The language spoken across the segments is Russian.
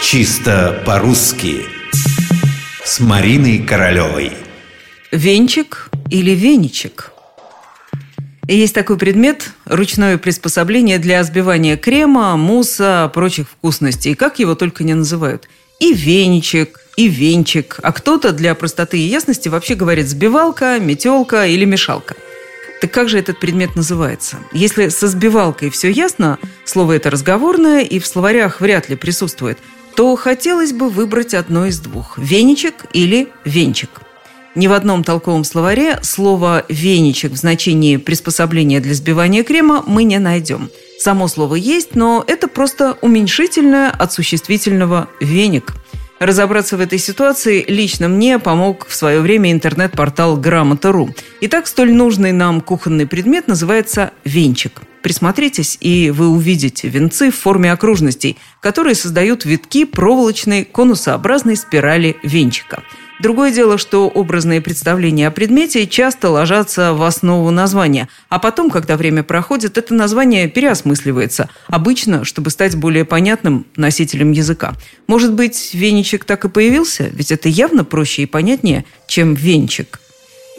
Чисто по-русски. С Мариной Королевой. Венчик или веничек? Есть такой предмет – ручное приспособление для взбивания крема, мусса, прочих вкусностей, как его только не называют. И веничек, и венчик, а кто-то для простоты и ясности вообще говорит сбивалка, метелка или мешалка – так как же этот предмет называется? Если со сбивалкой все ясно, слово это разговорное и в словарях вряд ли присутствует, то хотелось бы выбрать одно из двух – веничек или венчик. Ни в одном толковом словаре слово «веничек» в значении приспособления для сбивания крема мы не найдем. Само слово есть, но это просто уменьшительное от существительного «веник». Разобраться в этой ситуации лично мне помог в свое время интернет-портал «Грамота.ру». Итак, столь нужный нам кухонный предмет называется венчик. Присмотритесь, и вы увидите венцы в форме окружностей, которые создают витки проволочной конусообразной спирали венчика – Другое дело, что образные представления о предмете часто ложатся в основу названия, а потом, когда время проходит, это название переосмысливается, обычно, чтобы стать более понятным носителем языка. Может быть, веничек так и появился? Ведь это явно проще и понятнее, чем венчик –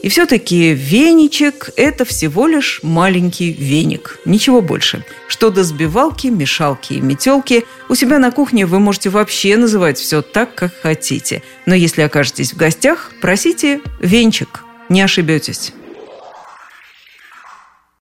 и все-таки веничек – это всего лишь маленький веник, ничего больше. Что до сбивалки, мешалки и метелки, у себя на кухне вы можете вообще называть все так, как хотите. Но если окажетесь в гостях, просите венчик, не ошибетесь.